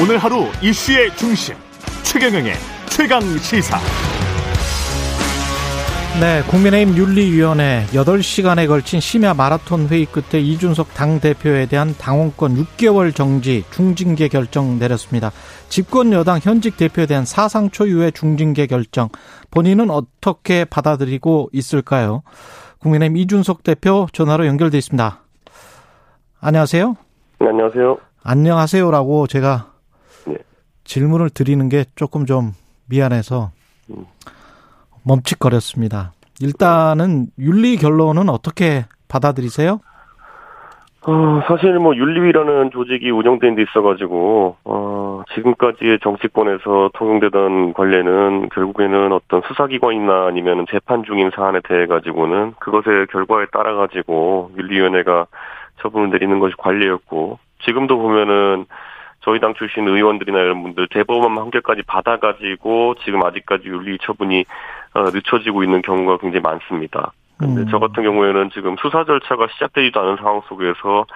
오늘 하루 이슈의 중심 최경영의 최강 시사. 네, 국민의힘 윤리위원회 8시간에 걸친 심야 마라톤 회의 끝에 이준석 당대표에 대한 당원권 6개월 정지 중징계 결정 내렸습니다. 집권 여당 현직 대표에 대한 사상 초유의 중징계 결정 본인은 어떻게 받아들이고 있을까요? 국민의힘 이준석 대표 전화로 연결돼 있습니다. 안녕하세요. 네, 안녕하세요. 안녕하세요라고 제가 네. 질문을 드리는 게 조금 좀 미안해서 음. 멈칫거렸습니다. 일단은 윤리 결론은 어떻게 받아들이세요? 어, 사실 뭐 윤리위라는 조직이 운영된 데 있어가지고 어, 지금까지의 정치권에서 통용되던 관례는 결국에는 어떤 수사기관이나 아니면 재판 중인 사안에 대해 가지고는 그것의 결과에 따라 가지고 윤리위원회가 처분을 내리는 것이 관례였고 지금도 보면은 저희 당 출신 의원들이나 이런 분들 대법원 판결까지 받아가지고 지금 아직까지 윤리 처분이 어, 늦춰지고 있는 경우가 굉장히 많습니다. 근데 음. 저 같은 경우에는 지금 수사 절차가 시작되지도 않은 상황 속에서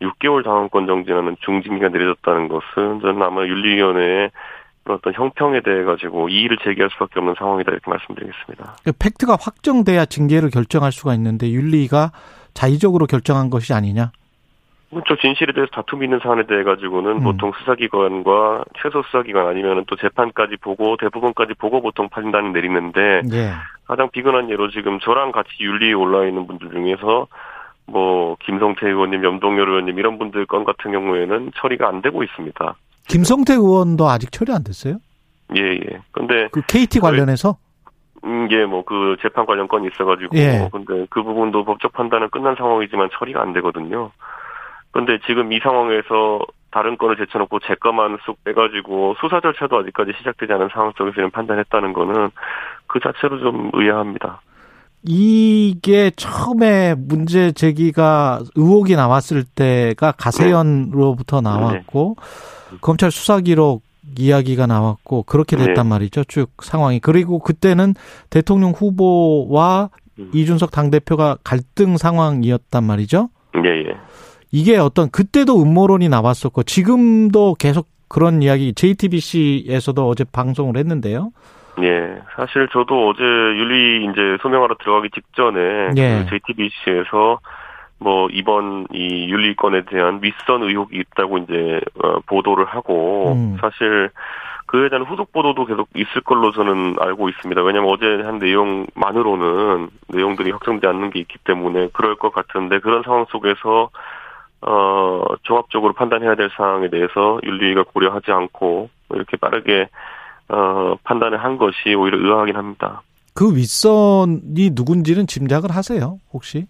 6개월 당원권 정지라는 중징계가 내려졌다는 것은 저는 아마 윤리위원회의 어떤 형평에 대해 가지고 이의를 제기할 수밖에 없는 상황이다 이렇게 말씀드리겠습니다. 그 팩트가 확정돼야 징계를 결정할 수가 있는데 윤리가 자의적으로 결정한 것이 아니냐? 저 진실에 대해서 다툼이 있는 사안에 대해 가지고는 음. 보통 수사기관과 최소 수사기관 아니면 또 재판까지 보고 대부분까지 보고 보통 판단을 내리는데 예. 가장 비근한 예로 지금 저랑 같이 윤리에 올라 있는 분들 중에서 뭐 김성태 의원님, 염동열 의원님 이런 분들 건 같은 경우에는 처리가 안 되고 있습니다. 김성태 의원도 아직 처리 안 됐어요? 예, 예. 근데 그 KT 관련해서? 음, 예, 뭐 그 재판 관련 건이 있어가지고 예. 근데 그 부분도 법적 판단은 끝난 상황이지만 처리가 안 되거든요. 근데 지금 이 상황에서 다른 건을 제쳐놓고 제 것만 쑥 빼가지고 수사 절차도 아직까지 시작되지 않은 상황 속에서 이런 판단했다는 거는 그 자체로 좀 의아합니다. 이게 처음에 문제 제기가 의혹이 나왔을 때가 가세연으로부터 나왔고 검찰 수사 기록 이야기가 나왔고 그렇게 됐단 네. 말이죠. 쭉 상황이. 그리고 그때는 대통령 후보와 음. 이준석 당대표가 갈등 상황이었단 말이죠. 이게 어떤 그때도 음모론이 나왔었고 지금도 계속 그런 이야기 JTBC에서도 어제 방송을 했는데요. 예, 사실 저도 어제 윤리 이제 소명하러 들어가기 직전에 예. 그 JTBC에서 뭐 이번 이 윤리권에 대한 윗선 의혹이 있다고 이제 어, 보도를 하고 음. 사실 그에 대한 후속 보도도 계속 있을 걸로 저는 알고 있습니다. 왜냐면 어제 한 내용만으로는 내용들이 확정되지 않는 게 있기 때문에 그럴 것 같은데 그런 상황 속에서 어 종합적으로 판단해야 될 사항에 대해서 윤리위가 고려하지 않고 이렇게 빠르게 어, 판단을 한 것이 오히려 의아하긴 합니다. 그 윗선이 누군지는 짐작을 하세요, 혹시?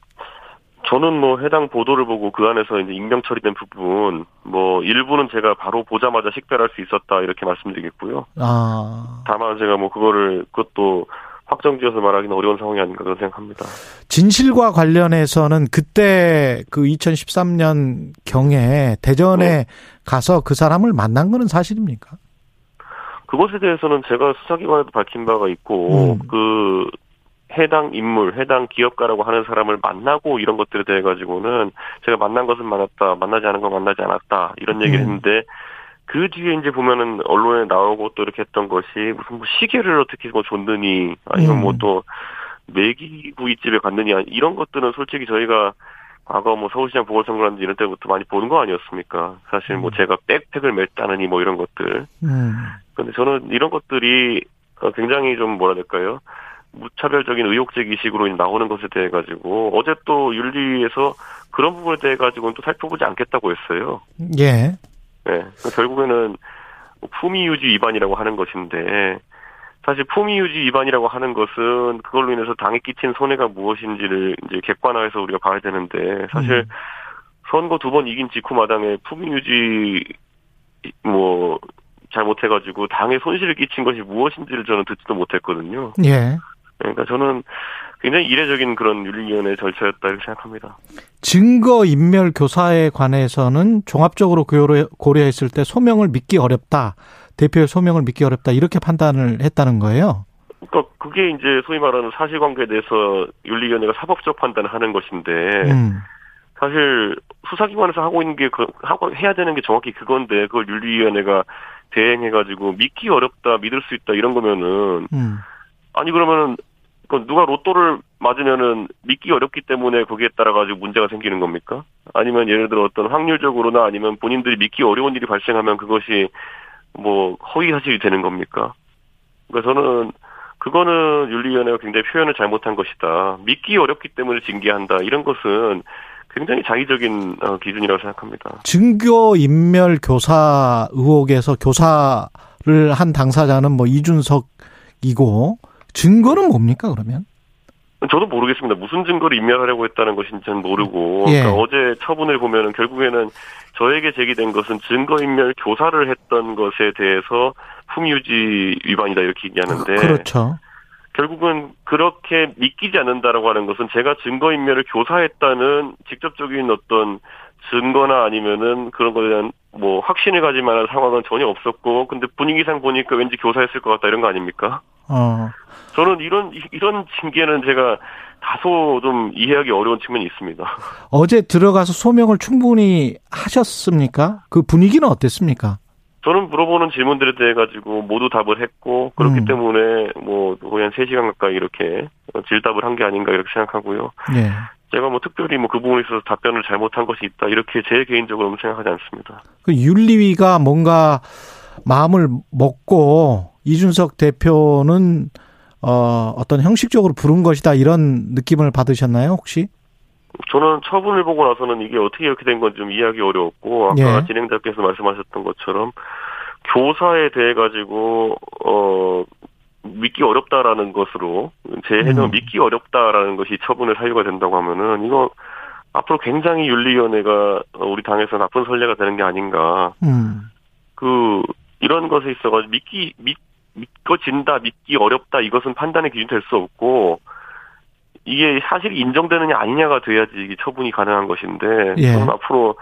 저는 뭐 해당 보도를 보고 그 안에서 이제 익명 처리된 부분, 뭐 일부는 제가 바로 보자마자 식별할 수 있었다 이렇게 말씀드리겠고요. 아. 다만 제가 뭐 그거를 그것도 확정지어서 말하기는 어려운 상황이 아닌가 그런 생각합니다. 진실과 관련해서는 그때 그 2013년 경에 대전에 네. 가서 그 사람을 만난 거는 사실입니까? 그것에 대해서는 제가 수사기관에도 밝힌 바가 있고 음. 그 해당 인물, 해당 기업가라고 하는 사람을 만나고 이런 것들에 대해 가지고는 제가 만난 것은 만났다, 만나지 않은 건 만나지 않았다 이런 얘기를 음. 했는데 그 뒤에 이제 보면은 언론에 나오고 또 이렇게 했던 것이 무슨 뭐 시계를 어떻게 뭐 줬느니 아니면 음. 뭐또 메기구이집에 갔느니 이런 것들은 솔직히 저희가 과거 뭐 서울시장 보궐선거라든지 이런 때부터 많이 보는 거 아니었습니까? 사실 뭐 음. 제가 백팩을 맸다느니 뭐 이런 것들. 음. 근데 저는 이런 것들이 어, 굉장히 좀 뭐라 될까요? 무차별적인 의혹 제기식으로 나오는 것에 대해 가지고 어제 또 윤리에서 그런 부분에 대해 가지고는 또 살펴보지 않겠다고 했어요. 예. 네. 결국에는 품위 유지 위반이라고 하는 것인데 사실 품위 유지 위반이라고 하는 것은 그걸로 인해서 당에 끼친 손해가 무엇인지를 이제 객관화해서 우리가 봐야 되는데 사실 음. 선거 두 번 이긴 직후 마당에 품위 유지 뭐 잘못해가지고 당에 손실을 끼친 것이 무엇인지를 저는 듣지도 못했거든요. 예. 그러니까 저는 굉장히 이례적인 그런 윤리위원회 절차였다 이렇게 생각합니다. 증거 인멸 교사에 관해서는 종합적으로 고려, 고려했을 때 소명을 믿기 어렵다. 대표의 소명을 믿기 어렵다. 이렇게 판단을 했다는 거예요. 그러니까 그게 이제 소위 말하는 사실관계에 대해서 윤리위원회가 사법적 판단을 하는 것인데 음. 사실 수사기관에서 하고 있는 게 그, 하고 해야 되는 게 정확히 그건데 그걸 윤리위원회가 대행해가지고 믿기 어렵다 믿을 수 있다 이런 거면은 음. 아니 그러면은 그 누가 로또를 맞으면은 믿기 어렵기 때문에 거기에 따라 가지고 문제가 생기는 겁니까? 아니면 예를 들어 어떤 확률적으로나 아니면 본인들이 믿기 어려운 일이 발생하면 그것이 뭐 허위 사실이 되는 겁니까? 그러니까 저는 그거는 윤리위원회가 굉장히 표현을 잘못한 것이다. 믿기 어렵기 때문에 징계한다. 이런 것은 굉장히 장의적인 어, 기준이라고 생각합니다. 증거 인멸 교사 의혹에서 교사를 한 당사자는 뭐 이준석이고 증거는 뭡니까 그러면? 저도 모르겠습니다. 무슨 증거를 인멸하려고 했다는 것인지는 모르고 예. 그러니까 어제 처분을 보면은 결국에는 저에게 제기된 것은 증거인멸 교사를 했던 것에 대해서 품유지 위반이다 이렇게 얘기하는데 그렇죠. 결국은 그렇게 믿기지 않는다라고 하는 것은 제가 증거인멸을 교사했다는 직접적인 어떤 증거나 아니면은 그런 거에 대한 뭐 확신을 가질 만한 상황은 전혀 없었고 근데 분위기상 보니까 왠지 교사했을 것 같다 이런 거 아닙니까? 어. 저는 이런 이런 징계는 제가 다소 좀 이해하기 어려운 측면이 있습니다. 어제 들어가서 소명을 충분히 하셨습니까? 그 분위기는 어땠습니까? 저는 물어보는 질문들에 대해 가지고 모두 답을 했고 그렇기 음. 때문에 뭐 거의 한 3시간 가까이 이렇게 질답을 한 게 아닌가 이렇게 생각하고요. 예. 제가 뭐 특별히 뭐 그 부분에 있어서 답변을 잘못한 것이 있다 이렇게 제 개인적으로는 생각하지 않습니다. 그 윤리위가 뭔가 마음을 먹고 이준석 대표는 어, 어떤 형식적으로 부른 것이다 이런 느낌을 받으셨나요 혹시? 저는 처분을 보고 나서는 이게 어떻게 이렇게 된 건지 좀 이해하기 어려웠고 아까 예. 진행자께서 말씀하셨던 것처럼 교사에 대해 가지고 어 믿기 어렵다라는 것으로 제 해석은 음. 믿기 어렵다라는 것이 처분의 사유가 된다고 하면은 이거 앞으로 굉장히 윤리위원회가 우리 당에서 나쁜 선례가 되는 게 아닌가 음. 그 이런 것에 있어가지고 믿기 믿 믿거진다 믿기 어렵다 이것은 판단의 기준 될수 없고 이게 사실이 인정되느냐 아니냐가 돼야지 이게 처분이 가능한 것인데 예. 앞으로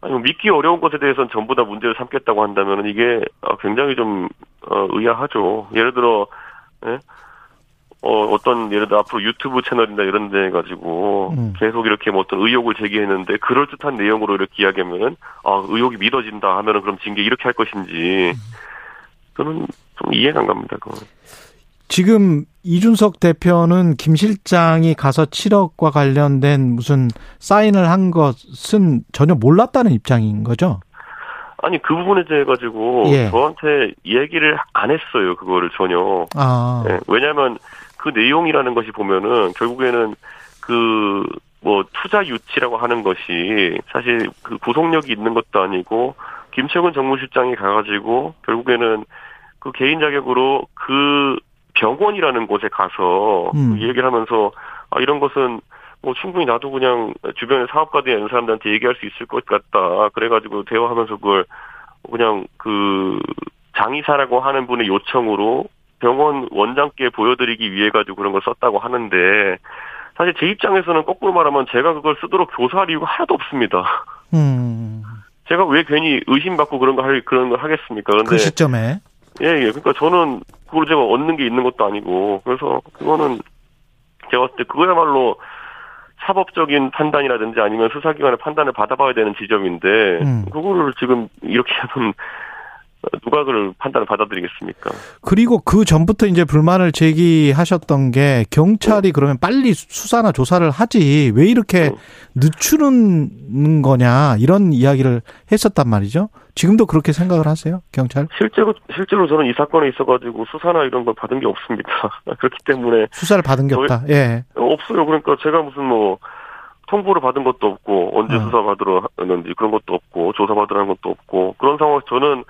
아니 뭐 믿기 어려운 것에 대해서는 전부 다 문제를 삼겠다고 한다면 이게 어, 굉장히 좀 어, 의아하죠. 예를 들어 예? 어, 어떤 예를 들어 앞으로 유튜브 채널이나 이런 데 가지고 음. 계속 이렇게 뭐 어떤 의혹을 제기했는데 그럴 듯한 내용으로 이렇게 이야기하면은 아 의혹이 믿어진다 하면은 그럼 징계 이렇게 할 것인지 저는 좀 이해가 안 갑니다. 그거. 지금 이준석 대표는 김 실장이 가서 7억과 관련된 무슨 사인을 한 것은 전혀 몰랐다는 입장인 거죠? 아니 그 부분에 대해 가지고 예. 저한테 얘기를 안 했어요. 그거를 전혀. 아, 예, 왜냐하면 그 내용이라는 것이 보면은 결국에는 그 뭐 투자 유치라고 하는 것이 사실 그 구속력이 있는 것도 아니고 김채근 정무실장이 가가지고 결국에는 그 개인 자격으로 그 병원이라는 곳에 가서 음. 그 얘기를 하면서 아 이런 것은 뭐 충분히 나도 그냥 주변에 사업가들이 있는 사람들한테 얘기할 수 있을 것 같다. 그래가지고 대화하면서 그걸 그냥 그 장의사라고 하는 분의 요청으로 병원 원장께 보여드리기 위해 가지고 그런 걸 썼다고 하는데 사실 제 입장에서는 거꾸로 말하면 제가 그걸 쓰도록 교사할 이유가 하나도 없습니다. 음, 제가 왜 괜히 의심받고 그런 거 할, 그런 걸 하겠습니까? 근데 그 시점에. 예, 예. 그러니까 저는 그걸 제가 얻는 게 있는 것도 아니고 그래서 그거는 제가 봤을 때 그거야말로 사법적인 판단이라든지 아니면 수사기관의 판단을 받아봐야 되는 지점인데 음. 그거를 지금 이렇게 하면 누가 그걸 판단을 받아들이겠습니까? 그리고 그 전부터 이제 불만을 제기하셨던 게 경찰이 그러면 빨리 수사나 조사를 하지 왜 이렇게 음. 늦추는 거냐 이런 이야기를 했었단 말이죠. 지금도 그렇게 생각을 하세요, 경찰? 실제로 실제로 저는 이 사건에 있어가지고 수사나 이런 걸 받은 게 없습니다. 그렇기 때문에 수사를 받은 게 없다. 예. 없어요. 그러니까 제가 무슨 뭐 통보를 받은 것도 없고 언제 어. 수사 받으러 하는지 그런 것도 없고 조사 받으라는 것도 없고 그런 상황에서 저는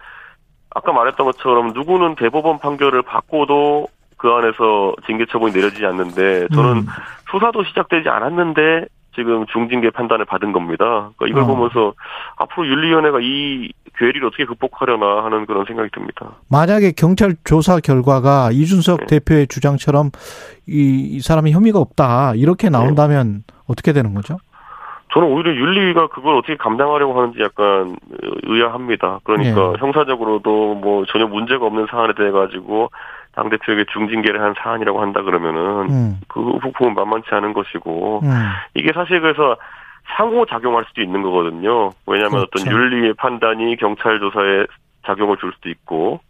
아까 말했던 것처럼 누구는 대법원 판결을 받고도 그 안에서 징계 처분이 내려지지 않는데 저는 음. 수사도 시작되지 않았는데 지금 중징계 판단을 받은 겁니다. 그러니까 이걸 어. 보면서 앞으로 윤리위원회가 이 괴리를 어떻게 극복하려나 하는 그런 생각이 듭니다. 만약에 경찰 조사 결과가 이준석 네. 대표의 주장처럼 이, 이 사람이 혐의가 없다 이렇게 나온다면 어떻게 되는 거죠? 저는 오히려 윤리위가 그걸 어떻게 감당하려고 하는지 약간 의아합니다. 그러니까 예. 형사적으로도 뭐 전혀 문제가 없는 사안에 대해 가지고 당 대표에게 중징계를 한 사안이라고 한다 그러면은 음. 그 부분은 만만치 않은 것이고 음. 이게 사실 그래서 상호 작용할 수도 있는 거거든요. 왜냐하면 그렇죠. 어떤 윤리의 판단이 경찰 조사에 작용을 줄 수도 있고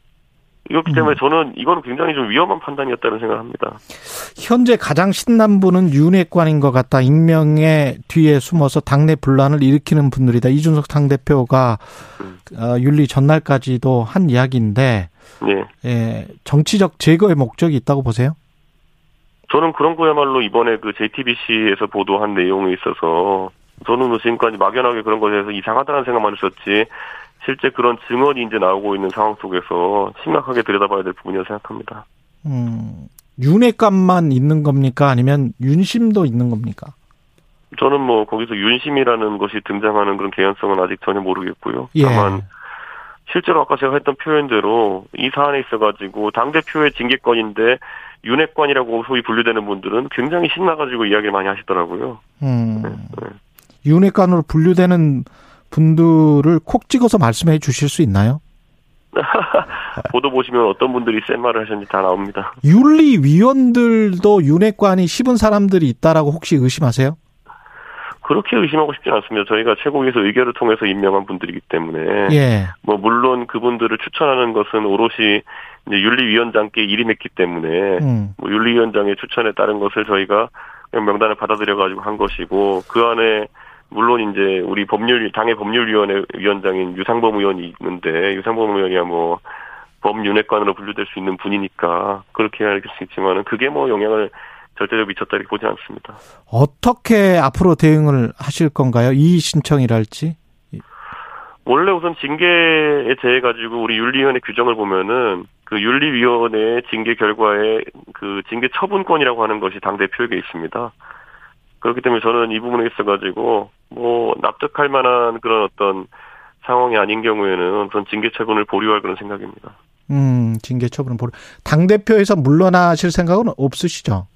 이렇기 음. 때문에 저는 이거는 굉장히 좀 위험한 판단이었다는 생각을 합니다. 현재 가장 신난 분은 윤핵관인 것 같다. 익명의 뒤에 숨어서 당내 분란을 일으키는 분들이다. 이준석 당대표가 음. 어, 윤리 전날까지도 한 이야기인데 예. 예, 정치적 제거의 목적이 있다고 보세요? 저는 그런 거야말로 이번에 그 JTBC에서 보도한 내용에 있어서 저는 뭐 지금까지 막연하게 그런 것에 대해서 이상하다는 생각만 했었지 실제 그런 증언이 이제 나오고 있는 상황 속에서 심각하게 들여다봐야 될 부분이라고 생각합니다. 음, 윤핵관만 있는 겁니까? 아니면 윤심도 있는 겁니까? 저는 뭐 거기서 윤심이라는 것이 등장하는 그런 개연성은 아직 전혀 모르겠고요. 예. 다만 실제로 아까 제가 했던 표현대로 이 사안에 있어가지고 당 대표의 징계권인데 윤핵관이라고 소위 분류되는 분들은 굉장히 신나가지고 이야기를 많이 하시더라고요. 음, 네. 윤핵관으로 분류되는 분들을 콕 찍어서 말씀해 주실 수 있나요? 보도 보시면 어떤 분들이 센 말을 하셨는지 다 나옵니다. 윤리위원들도 윤핵관이 씹은 사람들이 있다라고 혹시 의심하세요? 그렇게 의심하고 싶진 않습니다. 저희가 최고위에서 의결을 통해서 임명한 분들이기 때문에 예. 뭐 물론 그분들을 추천하는 것은 오롯이 이제 윤리위원장께 일임했기 때문에 음. 뭐 윤리위원장의 추천에 따른 것을 저희가 명단을 받아들여 가지고 한 것이고 그 안에 물론 이제 우리 법률 당의 법률위원회 위원장인 유상범 의원이 있는데 유상범 의원이야 뭐 법윤회관으로 분류될 수 있는 분이니까 그렇게 알겠 수 있지만은 그게 뭐 영향을 절대적으로 미쳤다 이렇게 보지 않습니다. 어떻게 앞으로 대응을 하실 건가요? 이의 신청이랄지? 원래 우선 징계에 대해 가지고 우리 윤리위원회 규정을 보면은 그 윤리위원회의 징계 결과에 그 징계 처분권이라고 하는 것이 당 대표에게 있습니다. 그렇기 때문에 저는 이 부분에 있어 가지고 뭐 납득할 만한 그런 어떤 상황이 아닌 경우에는 우선 징계 처분을 보류할 그런 생각입니다. 음, 징계 처분은 보려. 당 대표에서 물러나실 생각은 없으시죠?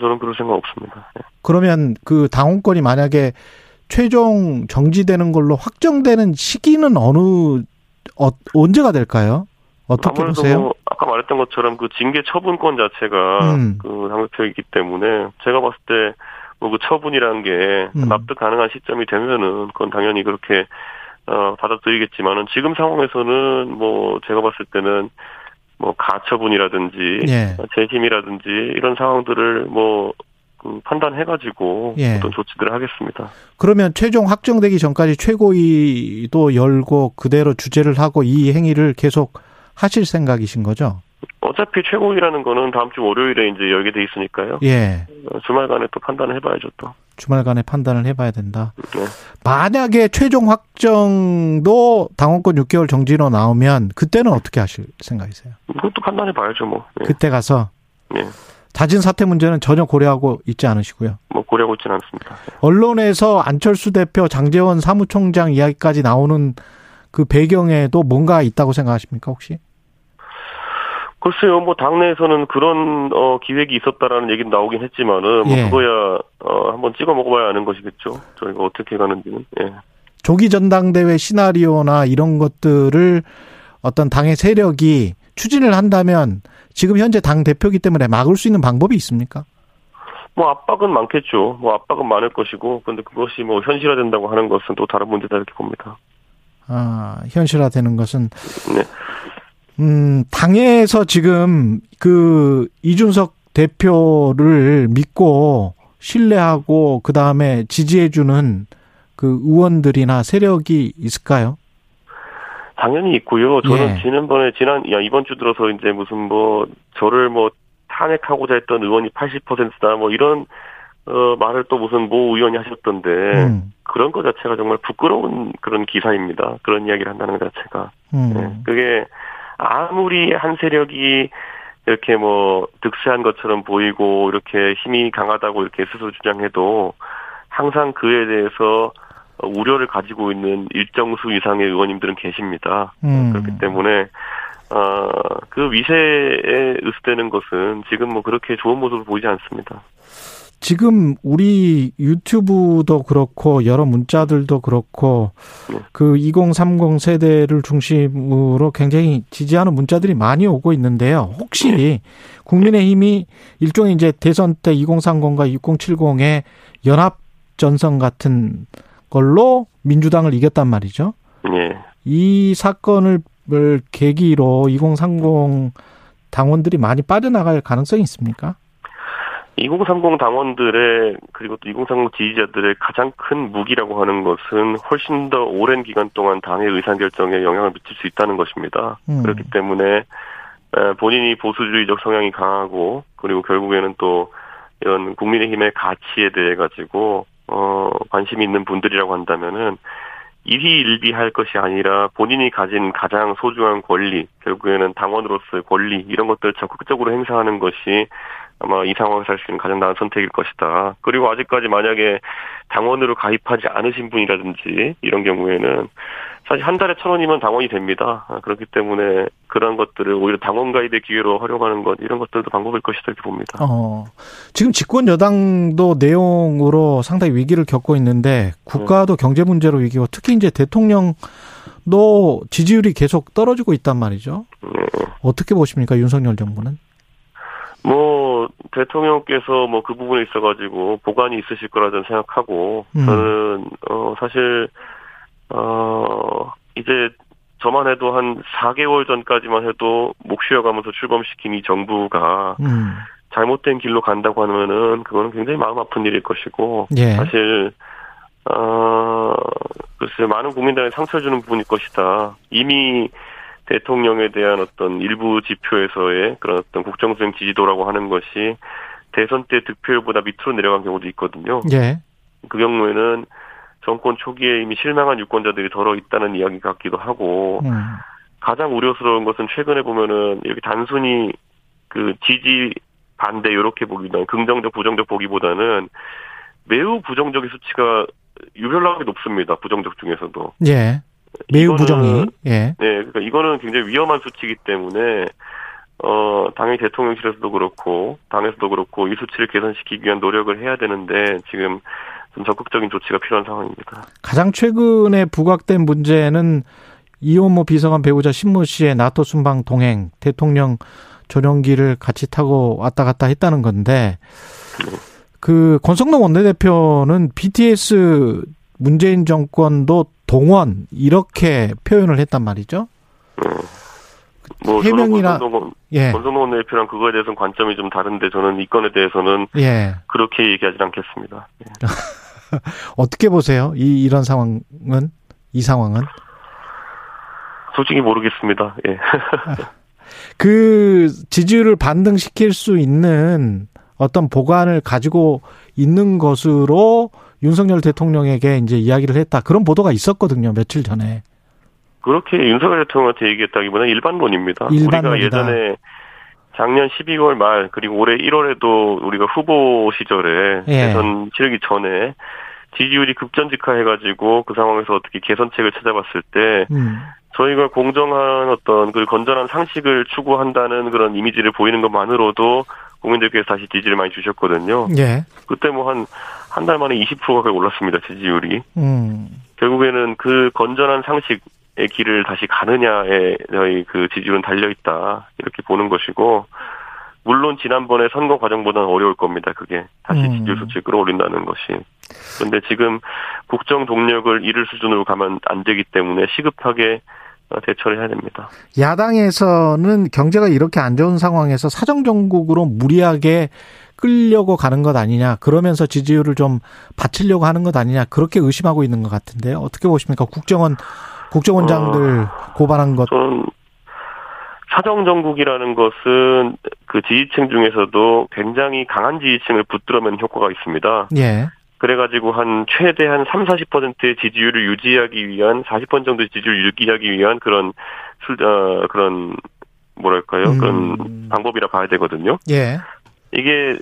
저는 그럴 생각 없습니다. 예. 그러면 그 당원권이 만약에 최종 정지되는 걸로 확정되는 시기는 어느 어, 언제가 될까요? 어떻게 보세요? 뭐 아까 말했던 것처럼 그 징계 처분권 자체가 음. 그 당대표이기 때문에 제가 봤을 때 뭐 그 처분이라는 게 음. 납득 가능한 시점이 되면은 그건 당연히 그렇게 어 받아들이겠지만은 지금 상황에서는 뭐 제가 봤을 때는 뭐 가처분이라든지 예. 재심이라든지 이런 상황들을 뭐 그 판단해가지고 예. 어떤 조치들을 하겠습니다. 그러면 최종 확정되기 전까지 최고위도 열고 그대로 주재를 하고 이 행위를 계속 하실 생각이신 거죠? 어차피 최고위라는 거는 다음 주 월요일에 이제 열게 돼 있으니까요. 예. 어, 주말간에 또 판단을 해봐야죠 또. 주말간에 판단을 해봐야 된다. 네. 만약에 최종 확정도 당원권 6개월 정지로 나오면 그때는 어떻게 하실 생각이세요? 이것도 판단해 봐야죠, 뭐. 예. 그때 가서 예. 자진 사퇴 문제는 전혀 고려하고 있지 않으시고요. 뭐 고려하고 있지는 않습니다. 언론에서 안철수 대표, 장재원 사무총장 이야기까지 나오는 그 배경에도 뭔가 있다고 생각하십니까 혹시? 글쎄요, 뭐 당내에서는 그런 어 기획이 있었다라는 얘기는 나오긴 했지만은 뭐 예. 그거야 어 한번 찍어 먹어봐야 아는 것이겠죠. 저희가 어떻게 가는지는. 예. 조기 전당대회 시나리오나 이런 것들을 어떤 당의 세력이 추진을 한다면 지금 현재 당 대표기 때문에 막을 수 있는 방법이 있습니까? 뭐 압박은 많겠죠. 뭐 압박은 많을 것이고, 근데 그것이 뭐 현실화된다고 하는 것은 또 다른 문제다 이렇게 봅니다. 아, 현실화되는 것은 네. 음, 당에서 지금 그 이준석 대표를 믿고 신뢰하고 그 다음에 지지해주는 그 의원들이나 세력이 있을까요? 당연히 있고요. 저는 예. 지난번에 지난 야 이번 주 들어서 이제 무슨 뭐 저를 뭐 탄핵하고자 했던 의원이 80%다 뭐 이런 어 말을 또 무슨 모 의원이 하셨던데 음, 그런 것 자체가 정말 부끄러운 그런 기사입니다. 그런 이야기를 한다는 것 자체가. 음, 예. 그게 아무리 한 세력이 이렇게 뭐 득세한 것처럼 보이고 이렇게 힘이 강하다고 이렇게 스스로 주장해도 항상 그에 대해서 우려를 가지고 있는 일정 수 이상의 의원님들은 계십니다. 음. 그렇기 때문에 어, 그 위세에 의습되는 것은 지금 뭐 그렇게 좋은 모습을 보이지 않습니다. 지금 우리 유튜브도 그렇고 여러 문자들도 그렇고 네. 그2030 세대를 중심으로 굉장히 지지하는 문자들이 많이 오고 있는데요. 혹시 국민의힘이 일종의 이제 대선 때 2030과 6070의 연합 전선 같은 걸로 민주당을 이겼단 말이죠. 예. 이 사건을 계기로 2030 당원들이 많이 빠져나갈 가능성이 있습니까? 2030 당원들의 그리고 또 2030 지지자들의 가장 큰 무기라고 하는 것은 훨씬 더 오랜 기간 동안 당의 의사결정에 영향을 미칠 수 있다는 것입니다. 음. 그렇기 때문에 본인이 보수주의적 성향이 강하고 그리고 결국에는 또 이런 국민의힘의 가치에 대해 가지고 어 관심이 있는 분들이라고 한다면은 일희일비할 것이 아니라 본인이 가진 가장 소중한 권리, 결국에는 당원으로서의 권리 이런 것들을 적극적으로 행사하는 것이 아마 이 상황에서 할 수 있는 가장 나은 선택일 것이다. 그리고 아직까지 만약에 당원으로 가입하지 않으신 분이라든지 이런 경우에는 사실 한 달에 천 원이면 당원이 됩니다. 아, 그렇기 때문에 그런 것들을 오히려 당원 가입의 기회로 활용하는 것 이런 것들도 방법일 것이다 이렇게 봅니다. 어, 지금 집권 여당도 내용으로 상당히 위기를 겪고 있는데 국가도 네. 경제 문제로 위기고 특히 이제 대통령도 지지율이 계속 떨어지고 있단 말이죠. 네. 어떻게 보십니까 윤석열 정부는? 뭐 대통령께서 뭐 그 부분에 있어가지고 보관이 있으실 거라 저는 생각하고 음. 저는 어 사실 어 이제 저만 해도 한 4개월 전까지만 해도 목 쉬어가면서 출범시킨 이 정부가 음. 잘못된 길로 간다고 하면은 그거는 굉장히 마음 아픈 일일 것이고 예. 사실 어 글쎄 많은 국민들에게 상처 주는 부분일 것이다. 이미 대통령에 대한 어떤 일부 지표에서의 그런 어떤 국정 수행 지지도라고 하는 것이 대선 때 득표율보다 밑으로 내려간 경우도 있거든요. 예. 그 경우에는 정권 초기에 이미 실망한 유권자들이 덜어 있다는 이야기 같기도 하고 음. 가장 우려스러운 것은 최근에 보면은 이렇게 단순히 그 지지 반대 이렇게 보기보다는 긍정적 부정적 보기보다는 매우 부정적인 수치가 유별나게 높습니다. 부정적 중에서도. 예. 매우 부정이. 예. 네, 그러니까 이거는 굉장히 위험한 수치이기 때문에 어 당연히 대통령실에서도 그렇고 당에서도 그렇고 이 수치를 개선시키기 위한 노력을 해야 되는데 지금 좀 적극적인 조치가 필요한 상황입니다. 가장 최근에 부각된 문제는 이호모 비서관 배우자 신모 씨의 나토 순방 동행 대통령 전용기를 같이 타고 왔다 갔다 했다는 건데 네. 그 권성동 원내대표는 BTS 문재인 정권도 동원 이렇게 표현을 했단 말이죠. 네. 뭐 해명이나 권성동, 예. 권성동 대표랑 그거에 대해서는 관점이 좀 다른데 저는 이 건에 대해서는 예. 그렇게 얘기하지 않겠습니다. 예. 어떻게 보세요? 이 이런 상황은 이 상황은 솔직히 모르겠습니다. 예. 그 지지율을 반등시킬 수 있는 어떤 보관을 가지고 있는 것으로 윤석열 대통령에게 이제 이야기를 했다. 그런 보도가 있었거든요. 며칠 전에. 그렇게 윤석열 대통령한테 얘기했다기보다 일반론입니다. 일반론이다. 우리가 예전에 작년 12월 말 그리고 올해 1월에도 우리가 후보 시절에 예. 대선 치르기 전에 지지율이 급전직하해가지고 그 상황에서 어떻게 개선책을 찾아봤을 때 음. 저희가 공정한 어떤 그 건전한 상식을 추구한다는 그런 이미지를 보이는 것만으로도 국민들께서 다시 지지를 많이 주셨거든요. 예. 그때 뭐 한 한 달 만에 20% 가까이 올랐습니다 지지율이. 음. 결국에는 그 건전한 상식의 길을 다시 가느냐에 저희 그 지지율은 달려 있다 이렇게 보는 것이고 물론 지난번에 선거 과정보다는 어려울 겁니다. 그게 다시 음. 지지율 수치를 끌어올린다는 것이. 그런데 지금 국정 동력을 잃을 수준으로 가면 안 되기 때문에 시급하게 대처를 해야 됩니다. 야당에서는 경제가 이렇게 안 좋은 상황에서 사정정국으로 무리하게 끌려고 가는 것 아니냐. 그러면서 지지율을 좀 받치려고 하는 것 아니냐. 그렇게 의심하고 있는 것 같은데요. 어떻게 보십니까? 국정원, 국정원장들 어, 고발한 것. 저는 사정정국이라는 것은 그 지지층 중에서도 굉장히 강한 지지층을 붙들어매는 효과가 있습니다. 예. 그래가지고 한 최대 한 3, 40%의 지지율을 유지하기 위한 40% 정도의 지지율을 유지하기 위한 그런 술, 어, 그런 뭐랄까요 음. 그런 방법이라 봐야 되거든요. 예. 이게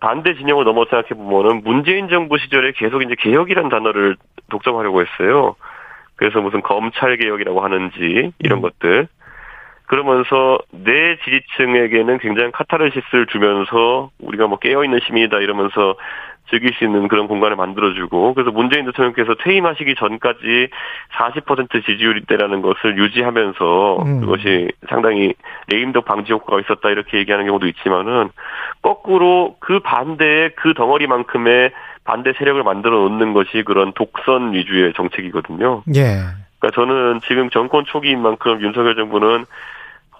반대 진영을 넘어 생각해 보면은 문재인 정부 시절에 계속 이제 개혁이라는 단어를 독점하려고 했어요. 그래서 무슨 검찰 개혁이라고 하는지 이런 음. 것들 그러면서 내 지지층에게는 굉장히 카타르시스를 주면서 우리가 뭐 깨어있는 시민이다 이러면서 즐길 수 있는 그런 공간을 만들어주고 그래서 문재인 대통령께서 퇴임하시기 전까지 40% 지지율이 때라는 것을 유지하면서 음. 그것이 상당히 레임덕 방지 효과가 있었다 이렇게 얘기하는 경우도 있지만은 거꾸로 그 반대의 그 덩어리만큼의 반대 세력을 만들어 놓는 것이 그런 독선 위주의 정책이거든요. 예. 그러니까 저는 지금 정권 초기인 만큼 윤석열 정부는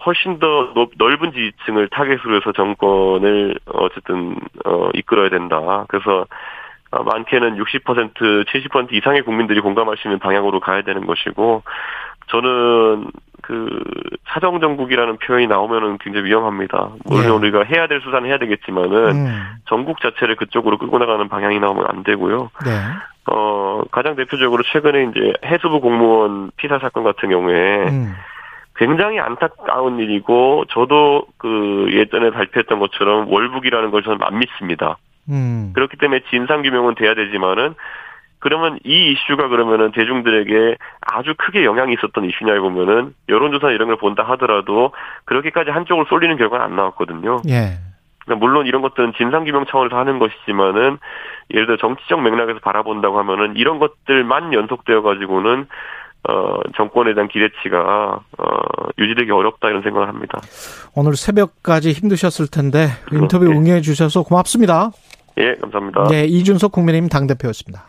훨씬 더 넓은 지지층을 타겟으로 해서 정권을 어쨌든 어 이끌어야 된다. 그래서 어, 많게는 60% 70% 이상의 국민들이 공감할 수 있는 방향으로 가야 되는 것이고 저는 그 사정 정국이라는 표현이 나오면은 굉장히 위험합니다. 물론 네. 우리가 해야 될 수사는 해야 되겠지만은 음. 전국 자체를 그쪽으로 끌고 나가는 방향이 나오면 안 되고요. 네. 어 가장 대표적으로 최근에 이제 해수부 공무원 피살 사건 같은 경우에 음. 굉장히 안타까운 일이고 저도 그 예전에 발표했던 것처럼 월북이라는 걸 저는 안 믿습니다. 음. 그렇기 때문에 진상 규명은 돼야 되지만은 그러면 이 이슈가 그러면은 대중들에게 아주 크게 영향이 있었던 이슈냐 보면은 여론조사 이런 걸 본다 하더라도 그렇게까지 한쪽을 쏠리는 결과는 안 나왔거든요. 예. 그러니까 물론 이런 것들은 진상규명 차원에서 하는 것이지만은 예를 들어 정치적 맥락에서 바라본다고 하면은 이런 것들만 연속되어 가지고는 어, 정권에 대한 기대치가 어, 유지되기 어렵다 이런 생각을 합니다. 오늘 새벽까지 힘드셨을 텐데 인터뷰 네. 응해 주셔서 고맙습니다. 예, 감사합니다. 네, 이준석 국민의힘 당대표였습니다.